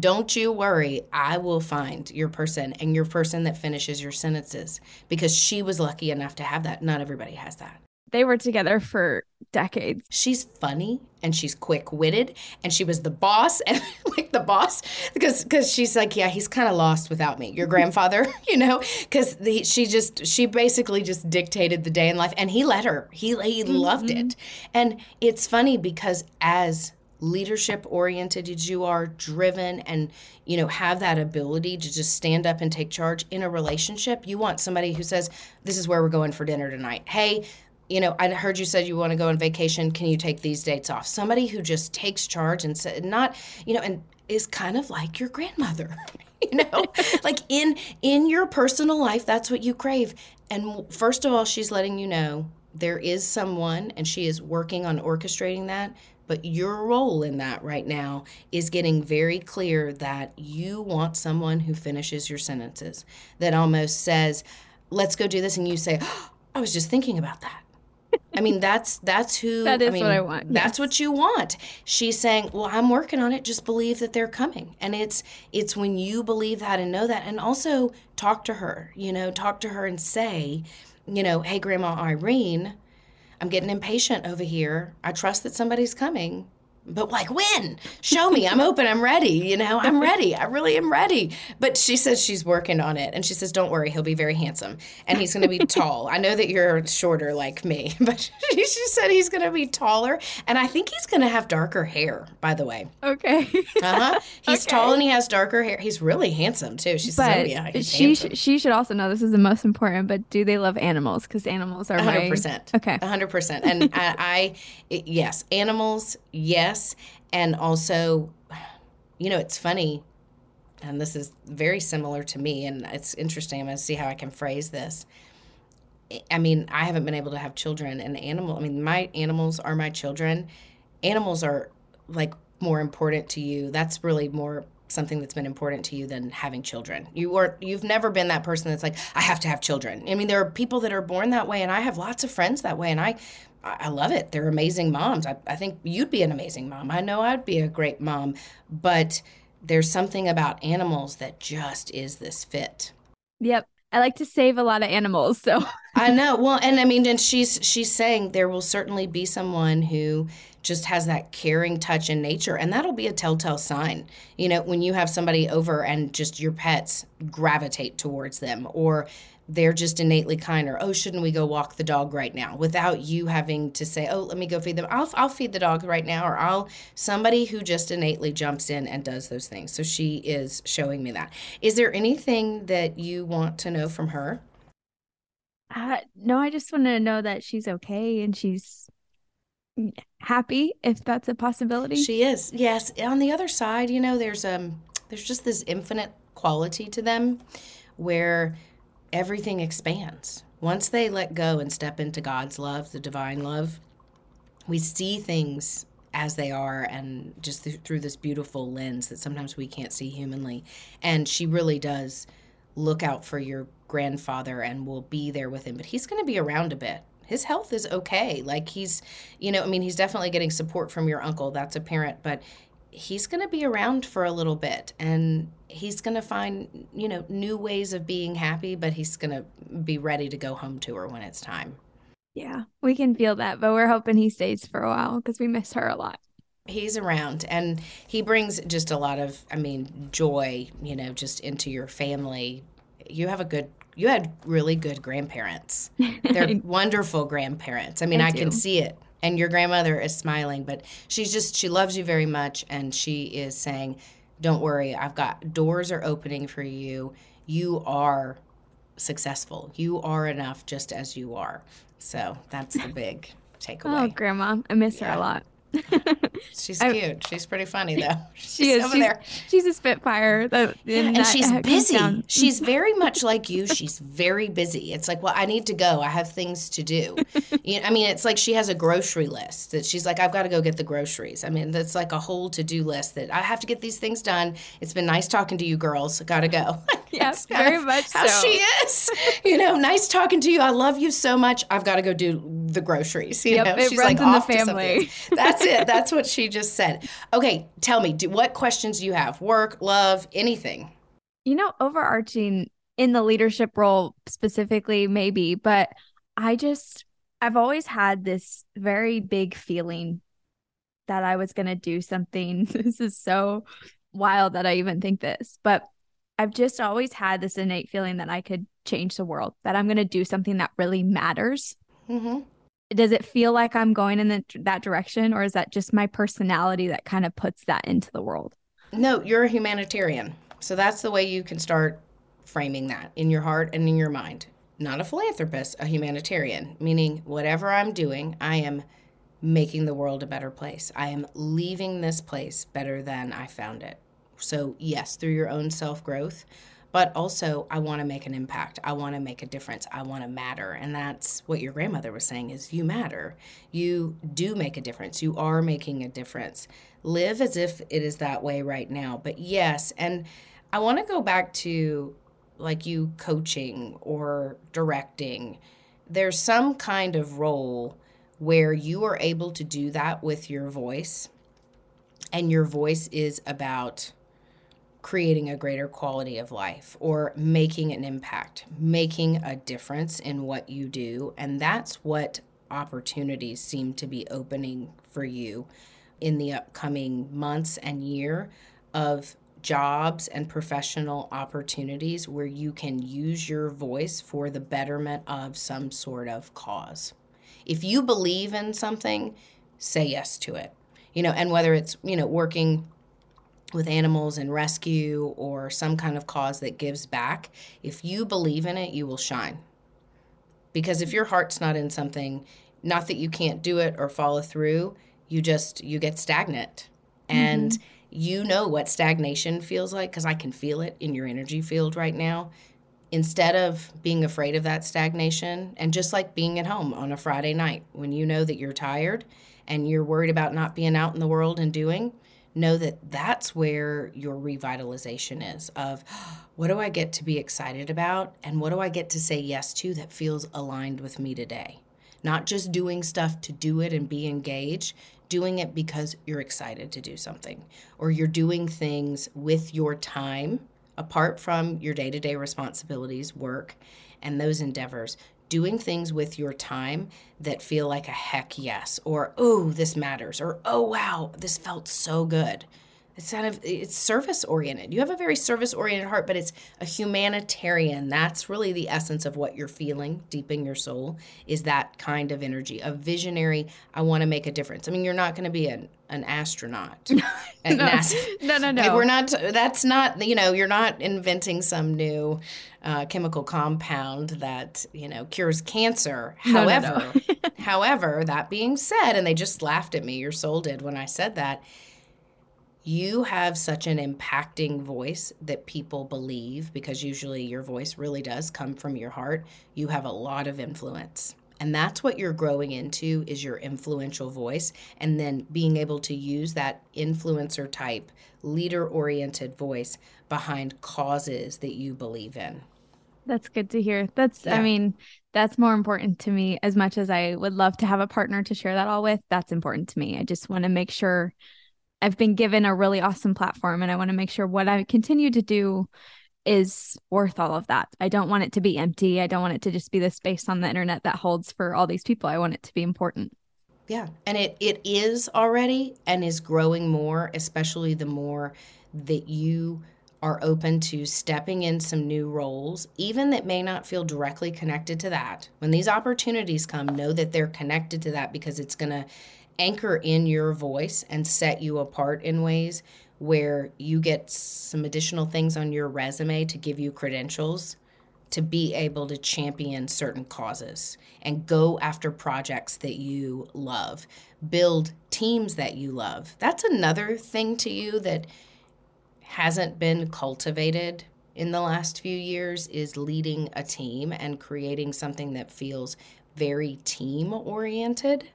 don't you worry. I will find your person and your person that finishes your sentences because she was lucky enough to have that. Not everybody has that. They were together for decades. She's funny and she's quick witted and she was the boss and like the boss. Because because she's like yeah he's kind of lost without me. Your grandfather you know? Because she just she basically just dictated the day in life and he let her. He he mm-hmm. loved it. And it's funny because as leadership oriented as you are driven and you know have that ability to just stand up and take charge in a relationship you want somebody who says this is where we're going for dinner tonight. Hey you know, I heard you said you want to go on vacation. Can you take these dates off? Somebody who just takes charge and said, not, you know, and is kind of like your grandmother. you know, like in in your personal life, that's what you crave. And first of all, she's letting you know there is someone, and she is working on orchestrating that But your role in that right now is getting very clear that you want someone who finishes your sentences, that almost says, let's go do this. And you say, oh, I was just thinking about that. I mean, that's that's who. That is I mean, what I want, That's yes. what you want. She's saying, "Well, I'm working on it. Just believe that they're coming." And it's it's when you believe that and know that, and also talk to her. You know, talk to her and say, you know, "Hey, Grandma Irene, I'm getting impatient over here. I trust that somebody's coming." But like when? Show me. I'm open. I'm ready. You know, I'm ready. I really am ready. But she says she's working on it. And she says, don't worry, he'll be very handsome. And he's going to be tall. I know that you're shorter like me, but she, she said he's going to be taller. And I think he's going to have darker hair, by the way. Okay. Uh huh. He's tall and he has darker hair. He's really handsome, too. She says, oh, yeah, he's she handsome. sh- she should also know this is the most important. But do they love animals? Because animals are hundred percent. Okay. hundred percent. And I, I yes, animals, yes, and also, you know, it's funny, and this is very similar to me, and it's interesting. I'm going to see how I can phrase this. I mean, I haven't been able to have children, and animal. I mean, my animals are my children. Animals are like more important to you. That's really more something that's been important to you than having children. You are you've never been that person that's like I have to have children. I mean, there are people that are born that way, and I have lots of friends that way, and I. I I love it. They're amazing moms. I, I think you'd be an amazing mom. I know I'd be a great mom. But there's something about animals that just is this fit. Yep. I like to save a lot of animals. So I know. Well, and I mean, and she's she's saying there will certainly be someone who just has that caring touch in nature, and that'll be a telltale sign. You know, when you have somebody over and just your pets gravitate towards them, or they're just innately kind, or oh, shouldn't we go walk the dog right now? Without you having to say, oh, let me go feed them. I'll I'll feed the dog right now, or I'll somebody who just innately jumps in and does those things. So she is showing me that. Is there anything that you want to know from her? uh, no, I just want to know that she's okay and she's happy if that's a possibility. She is. Yes. On the other side, you know, there's um there's just this infinite quality to them where everything expands. Once they let go and step into God's love, the divine love, we see things as they are and just th- through this beautiful lens that sometimes we can't see humanly. And she really does look out for your grandfather and will be there with him, but he's going to be around a bit. His health is okay. Like he's, you know, I mean, he's definitely getting support from your uncle. That's apparent, but he's going to be around for a little bit and he's going to find, you know, new ways of being happy, but he's going to be ready to go home to her when it's time. yeah, we can feel that, but we're hoping he stays for a while because we miss her a lot. he's around and he brings just a lot of i mean joy you know just into your family you have a good you had really good grandparents. They're wonderful grandparents. I mean I i, can see it. And your grandmother is smiling but she's just she loves you very much and she is saying don't worry i've got doors are opening for you. You are successful. You are enough just as you are. So that's the big oh, takeaway. Oh, grandma, I miss her a lot. she's I- cute she's pretty funny though She She's is. over She's, there she's a spitfire. And that she's busy. She's very much like you. She's very busy. It's like, well, I need to go. I have things to do. You I mean, it's like she has a grocery list that she's like, I've got to go get the groceries. I mean, that's like a whole to do list that I have to get these things done. It's been nice talking to you girls. Got to go. That's very much how so. she is. You know, nice talking to you. I love you so much. I've got to go do the groceries. You Yep, know, it she's runs like in the off to something family. That's it. That's what she just said. Okay, tell me, do, what questions do you have? Work, love, anything? you know, overarching in the leadership role specifically, maybe, but I just, I've always had this very big feeling that I was going to do something. This is so wild that I even think this, but I've just always had this innate feeling that I could change the world, that I'm going to do something that really matters. Mm-hmm. Does it feel like I'm going in the, that direction, or is that just my personality that kind of puts that into the world? No, you're a humanitarian. So that's the way you can start framing that in your heart and in your mind. Not a philanthropist, a humanitarian, meaning whatever I'm doing, I am making the world a better place. I am leaving this place better than I found it. So, yes, through your own self growth, but also I want to make an impact. I want to make a difference. I want to matter. And that's what your grandmother was saying is you matter. You do make a difference. You are making a difference. Live as if it is that way right now. But yes, and I want to go back to like you coaching or directing. There's some kind of role where you are able to do that with your voice and your voice is about creating a greater quality of life or making an impact, making a difference in what you do. And that's what opportunities seem to be opening for you in the upcoming months and year of jobs and professional opportunities where you can use your voice for the betterment of some sort of cause. If you believe in something, say yes to it. You know, and whether it's, you know, working with animals and rescue or some kind of cause that gives back, if you believe in it, you will shine. Because if your heart's not in something, not that you can't do it or follow through, you just you get stagnant. And mm-hmm. you know what stagnation feels like because I can feel it in your energy field right now. Instead of being afraid of that stagnation, and just like being at home on a Friday night when you know that you're tired and you're worried about not being out in the world and doing, know that that's where your revitalization is of what do I get to be excited about and what do I get to say yes to that feels aligned with me today. Not just doing stuff to do it and be engaged, doing it because you're excited to do something or you're doing things with your time apart from your day to day responsibilities, work, and those endeavors doing things with your time that feel like a heck yes or oh this matters or oh wow this felt so good it's kind of it's service oriented you have a very service oriented heart but it's a humanitarian that's really the essence of what you're feeling deep in your soul is that kind of energy a visionary i want to make a difference i mean you're not going to be an, an astronaut no. no no no like we're not that's not you know you're not inventing some new uh, chemical compound that you know cures cancer. No, however, no, no. however, that being said, and they just laughed at me. Your soul did when I said that. You have such an impacting voice that people believe because usually your voice really does come from your heart. You have a lot of influence. And that's what you're growing into is your influential voice and then being able to use that influencer type leader oriented voice behind causes that you believe in. That's good to hear. That's, yeah. I mean, that's more important to me as much as I would love to have a partner to share that all with. That's important to me. I just want to make sure I've been given a really awesome platform and I want to make sure what I continue to do is worth all of that. I don't want it to be empty. I don't want it to just be the space on the internet that holds for all these people. I want it to be important. Yeah. And it it is already and is growing more, especially the more that you are open to stepping in some new roles, even that may not feel directly connected to that. When these opportunities come, know that they're connected to that because it's going to anchor in your voice and set you apart in ways where you get some additional things on your resume to give you credentials to be able to champion certain causes and go after projects that you love, build teams that you love. That's another thing to you that hasn't been cultivated in the last few years is leading a team and creating something that feels very team oriented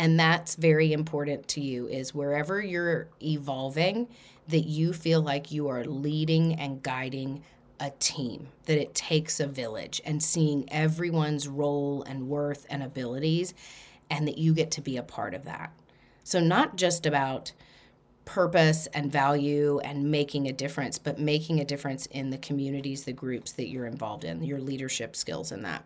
and that's very important to you is wherever you're evolving that you feel like you are leading and guiding a team that it takes a village and seeing everyone's role and worth and abilities and that you get to be a part of that so not just about purpose and value and making a difference, but making a difference in the communities, the groups that you're involved in, your leadership skills in that.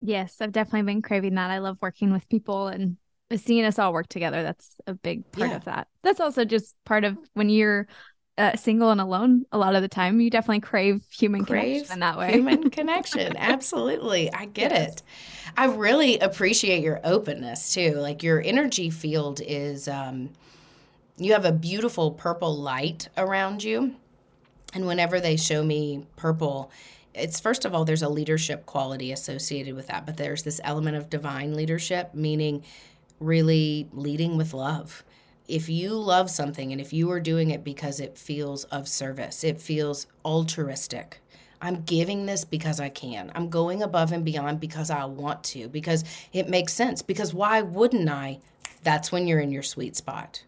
Yes, I've definitely been craving that. I love working with people and seeing us all work together. That's a big part yeah. of that. That's also just part of when you're uh, single and alone a lot of the time you definitely crave human crave connection in that way human connection absolutely i get yes. it i really appreciate your openness too like your energy field is um you have a beautiful purple light around you. And whenever they show me purple, it's first of all, there's a leadership quality associated with that, but there's this element of divine leadership, meaning really leading with love. if you love something and if you are doing it because it feels of service, it feels altruistic. I'm giving this because I can. I'm going above and beyond because I want to, because it makes sense. Because why wouldn't I? That's when you're in your sweet spot.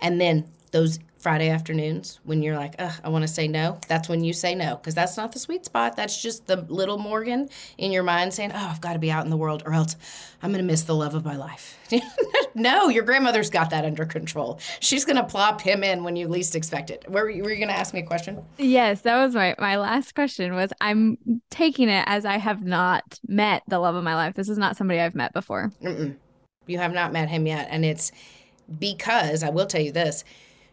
And then those Friday afternoons when you're like, Ugh, I want to say no, that's when you say no, because that's not the sweet spot. That's just the little Morgan in your mind saying, Oh, I've got to be out in the world or else I'm going to miss the love of my life. no, your grandmother's got that under control. She's going to plop him in when you least expect it. Were, you, were you going to ask me a question? Yes, that was my, my last question was I'm taking it as I have not met the love of my life. This is not somebody I've met before. Mm-mm. You have not met him yet. And it's because, I will tell you this,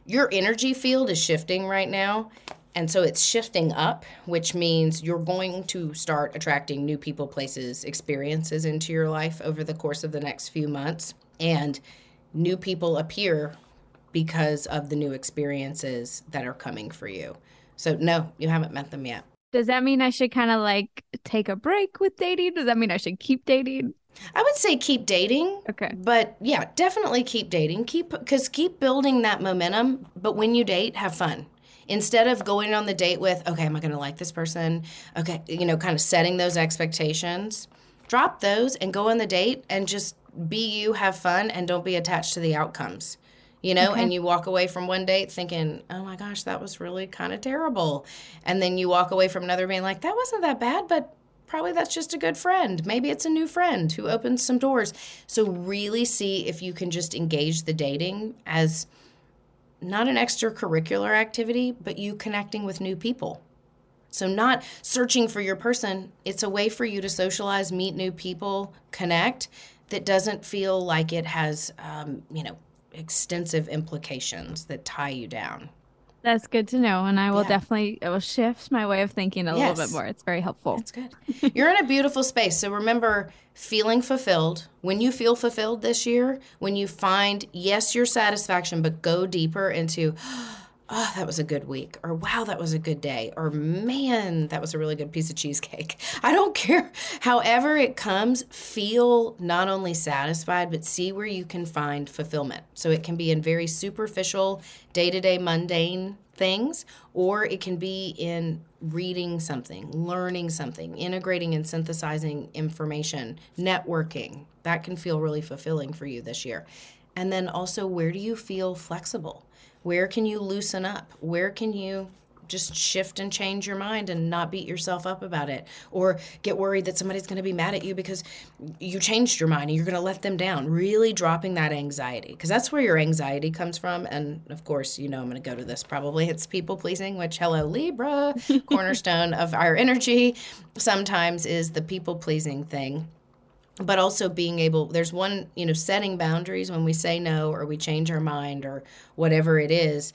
your energy field is shifting right now. And so it's shifting up, which means you're going to start attracting new people, places, experiences into your life over the course of the next few months. And new people appear because of the new experiences that are coming for you. So, no, you haven't met them yet. Does that mean I should kind of like take a break with dating? Does that mean I should keep dating? I would say keep dating. Okay. But yeah, definitely keep dating. Keep cuz keep building that momentum, but when you date, have fun. Instead of going on the date with, okay, am I going to like this person? Okay, you know, kind of setting those expectations. Drop those and go on the date and just be you, have fun and don't be attached to the outcomes. You know, Okay. and you walk away from one date thinking, "Oh my gosh, that was really kind of terrible." And then you walk away from another being like, "That wasn't that bad, but probably that's just a good friend. Maybe it's a new friend who opens some doors. So, really see if you can just engage the dating as not an extracurricular activity, but you connecting with new people. So, not searching for your person, it's a way for you to socialize, meet new people, connect that doesn't feel like it has, um, you know, extensive implications that tie you down. That's good to know. And I will Yeah. definitely, it will shift my way of thinking a little bit more. It's very helpful. That's good. You're in a beautiful space. So remember feeling fulfilled. When you feel fulfilled this year, when you find, yes, your satisfaction, but go deeper into, oh, that was a good week, or wow, that was a good day, or man, that was a really good piece of cheesecake. I don't care. However, it comes, feel not only satisfied, but see where you can find fulfillment. So it can be in very superficial, day to day, mundane things, or it can be in reading something, learning something, integrating and synthesizing information, networking. That can feel really fulfilling for you this year. And then also, where do you feel flexible? Where can you loosen up? Where can you just shift and change your mind and not beat yourself up about it? Or get worried that somebody's going to be mad at you because you changed your mind and you're going to let them down. Really dropping that anxiety because that's where your anxiety comes from. And of course you know i'm going to go to this probably it's people pleasing which hello libra cornerstone of our energy sometimes is the people pleasing thing but also being able there's one you know setting boundaries when we say no or we change our mind or whatever it is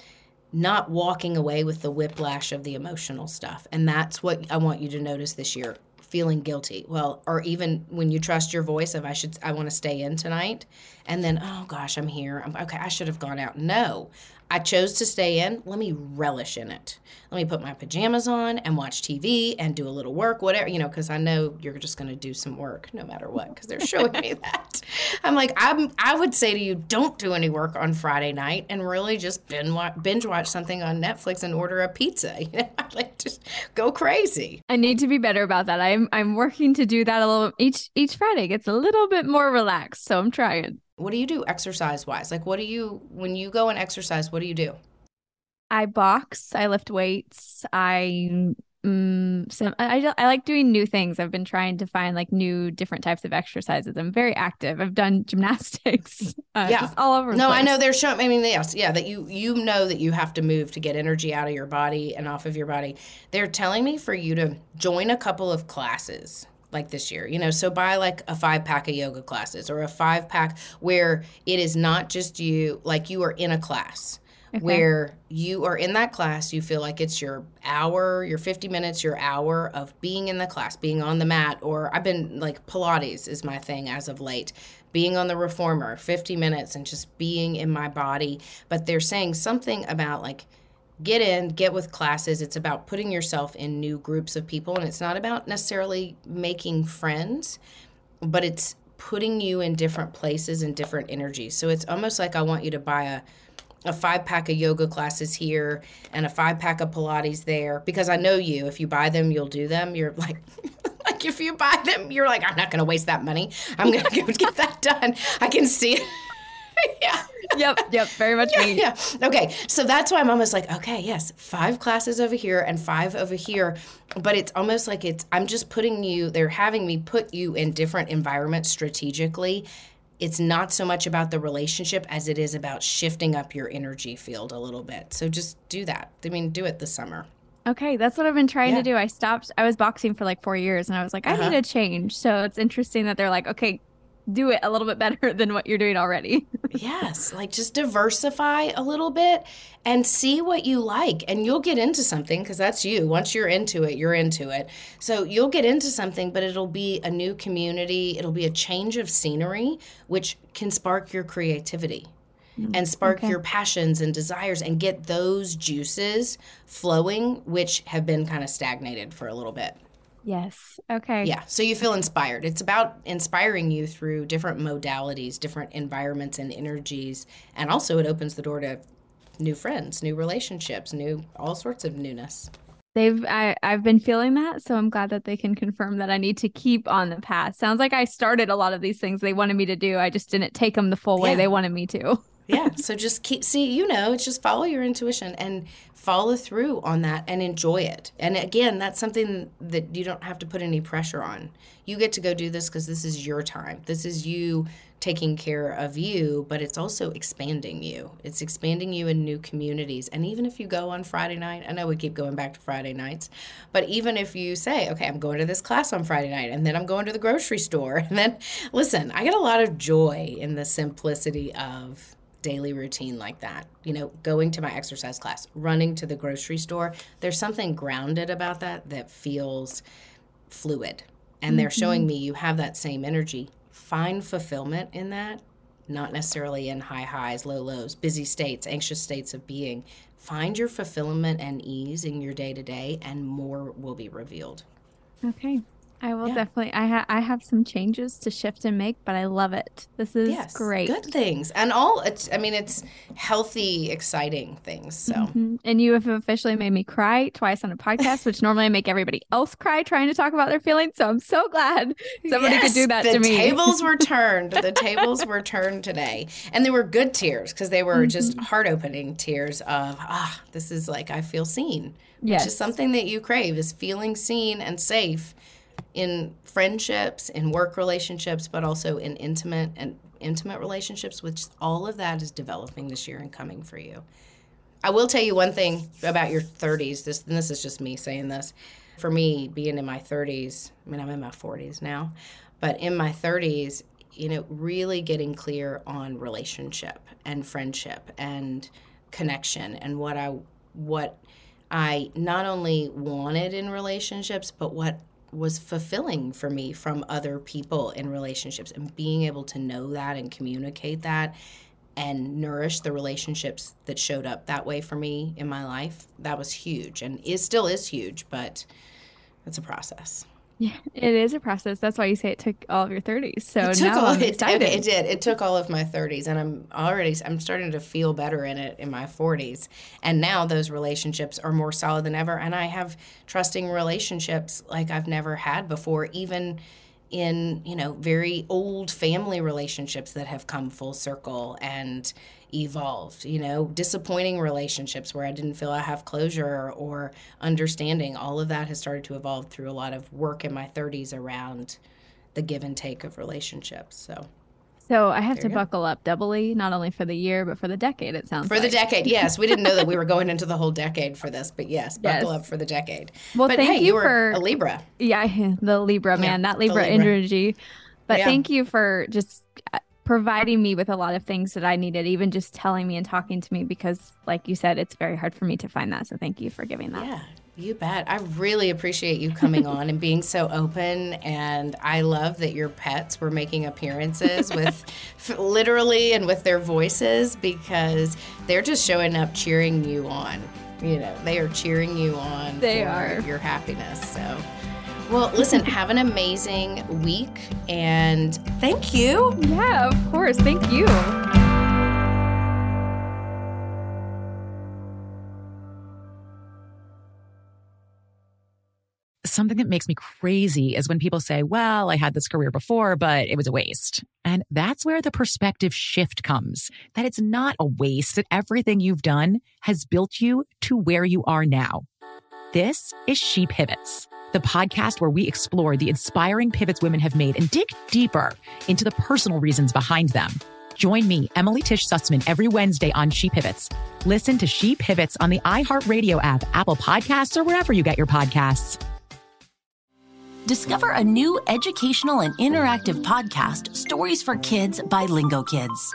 not walking away with the whiplash of the emotional stuff. And that's what i want you to notice this year feeling guilty. Well or even when you trust your voice of i should i want to stay in tonight and then oh gosh i'm here. I'm, okay i should have gone out. No i chose to stay in let me relish in it let me put my pajamas on and watch tv and do a little work whatever you know because i know you're just going to do some work no matter what because they're showing me that i'm like i'm i would say to you don't do any work on friday night and really just binge watch, something on netflix and order a pizza you know like just go crazy I need to be better about that. I'm I'm working to do that a little each each Friday gets a little bit more relaxed. So I'm trying. What do you do exercise wise like what do you when you go and exercise what do you do I box, I lift weights, I mm, some I, I like doing new things. I've been trying to find like new different types of exercises. I'm very active. I've done gymnastics. Uh, Yeah. just all over. the no i know they're showing i mean yes yeah that you you know that you have to move to get energy out of your body and off of your body they're telling me for you to join a couple of classes like this year you know? So buy like a five pack of yoga classes or a five pack where it is not just you like you are in a class where you are in that class you feel like it's your hour your 50 minutes your hour of being in the class being on the mat or i've been like pilates is my thing as of late being on the reformer 50 minutes and just being in my body. But they're saying something about like get in get with classes it's about putting yourself in new groups of people and it's not about necessarily making friends but it's putting you in different places and different energies. So it's almost like I want you to buy a a five pack of yoga classes here and a five pack of Pilates there because I know you. If you buy them, you'll do them. You're like, like if you buy them, you're like, I'm not going to waste that money. I'm going to go get that done. I can see it. yeah. Yep. Yep. Very much Yeah, me. yeah. Okay. So that's why I'm almost like, okay, yes, five classes over here and five over here. But it's almost like it's, I'm just putting you, they're having me put you in different environments strategically. It's not so much about the relationship as it is about shifting up your energy field a little bit. So just do that. I mean, do it this summer. Okay, that's what I've been trying Yeah. to do. I stopped. I was boxing for like four years, and I was like, I Uh-huh. need a change. So it's interesting that they're like, okay, do it a little bit better than what you're doing already. yes, like just diversify a little bit and see what you like. And you'll get into something because that's you. Once you're into it, you're into it. So you'll get into something, but it'll be a new community, it'll be a change of scenery, which can spark your creativity. Mm-hmm. And spark okay. your passions and desires and get those juices flowing, which have been kind of stagnated for a little bit. Yes. Okay. Yeah, so you feel inspired. It's about inspiring you through different modalities, different environments and energies, and also it opens the door to new friends, new relationships, new all sorts of newness. They've I, I've been feeling that, so I'm glad that they can confirm that I need to keep on the path. Sounds like I started a lot of these things they wanted me to do. I just didn't take them the full way Yeah. they wanted me to. Yeah, so just keep see, you know, it's just follow your intuition and follow through on that and enjoy it. And again, that's something that you don't have to put any pressure on. You get to go do this because this is your time. This is you taking care of you, but it's also expanding you. It's expanding you in new communities. And even if you go on Friday night, I know we keep going back to Friday nights, but even if you say, okay, I'm going to this class on Friday night, and then I'm going to the grocery store, and then listen, I get a lot of joy in the simplicity of daily routine like that. You know, going to my exercise class, running to the grocery store, there's something grounded about that that feels fluid. And they're mm-hmm. showing me you have that same energy. Find fulfillment in that, not necessarily in high highs, low lows, busy states, anxious states of being. Find your fulfillment and ease in your day to day, and more will be revealed. Okay. I will Yeah. definitely I ha- I have some changes to shift and make, but I love it. This is yes, great. Good things. And all, it's, I mean, it's healthy, exciting things. So. Mhm. And you have officially made me cry twice on a podcast, which normally I make everybody else cry trying to talk about their feelings. So I'm so glad somebody could do that to me. The tables were turned. The tables were turned today, and they were good tears because they were just Mm-hmm. heart-opening tears of ah, this is like I feel seen, which Yes. is something that you crave is feeling seen and safe in friendships, in work relationships, but also in intimate and intimate relationships. Which all of that is developing this year and coming for you. I will tell you one thing about your 30s. This and this is just me saying this. For me, being in my 30s, I mean, I'm in my 40s now, but in my 30s, you know, really getting clear on relationship and friendship and connection and what I what I not only wanted in relationships, but what was fulfilling for me from other people in relationships and being able to know that and communicate that and nourish the relationships that showed up that way for me in my life that was huge and is still is huge but it's a process Yeah, it is a process. That's why you say it took all of your 30s. So it took now all I'm it, excited. okay, it did it took all of my 30s and i'm already i'm starting to feel better in it in my 40s and now those relationships are more solid than ever and i have trusting relationships like i've never had before even in you know very old family relationships that have come full circle and evolved you know disappointing relationships where i didn't feel i have closure or understanding all of that has started to evolve through a lot of work in my 30s around the give and take of relationships so So I have There to you go. buckle up doubly, not only for the year, but for the decade, it sounds for the decade yes we didn't know that we were going into the whole decade for this but yes buckle Yes. up for the decade Well, but thank hey you you for- a libra Yeah, the Libra man, that Libra, Libra. energy. But Yeah. thank you for just providing me with a lot of things that I needed, even just telling me and talking to me, because, like you said, it's very hard for me to find that. So thank you for giving that. Yeah, you bet. I really appreciate you coming on and being so open. And I love that your pets were making appearances with literally and with their voices because they're just showing up cheering you on. You know, they are cheering you on They for are. your happiness. So, Well, listen, have an amazing week and thank you. Yeah, of course. Thank you. Something that makes me crazy is when people say, well, I had this career before, but it was a waste. And that's where the perspective shift comes that it's not a waste, that everything you've done has built you to where you are now. This is She Pivots, the podcast where we explore the inspiring pivots women have made and dig deeper into the personal reasons behind them. Join me, Emily Tish Sussman, every Wednesday on She Pivots. Listen to She Pivots on the iHeartRadio app, Apple Podcasts, or wherever you get your podcasts. Discover a new educational and interactive podcast, Stories for Kids by Lingo Kids.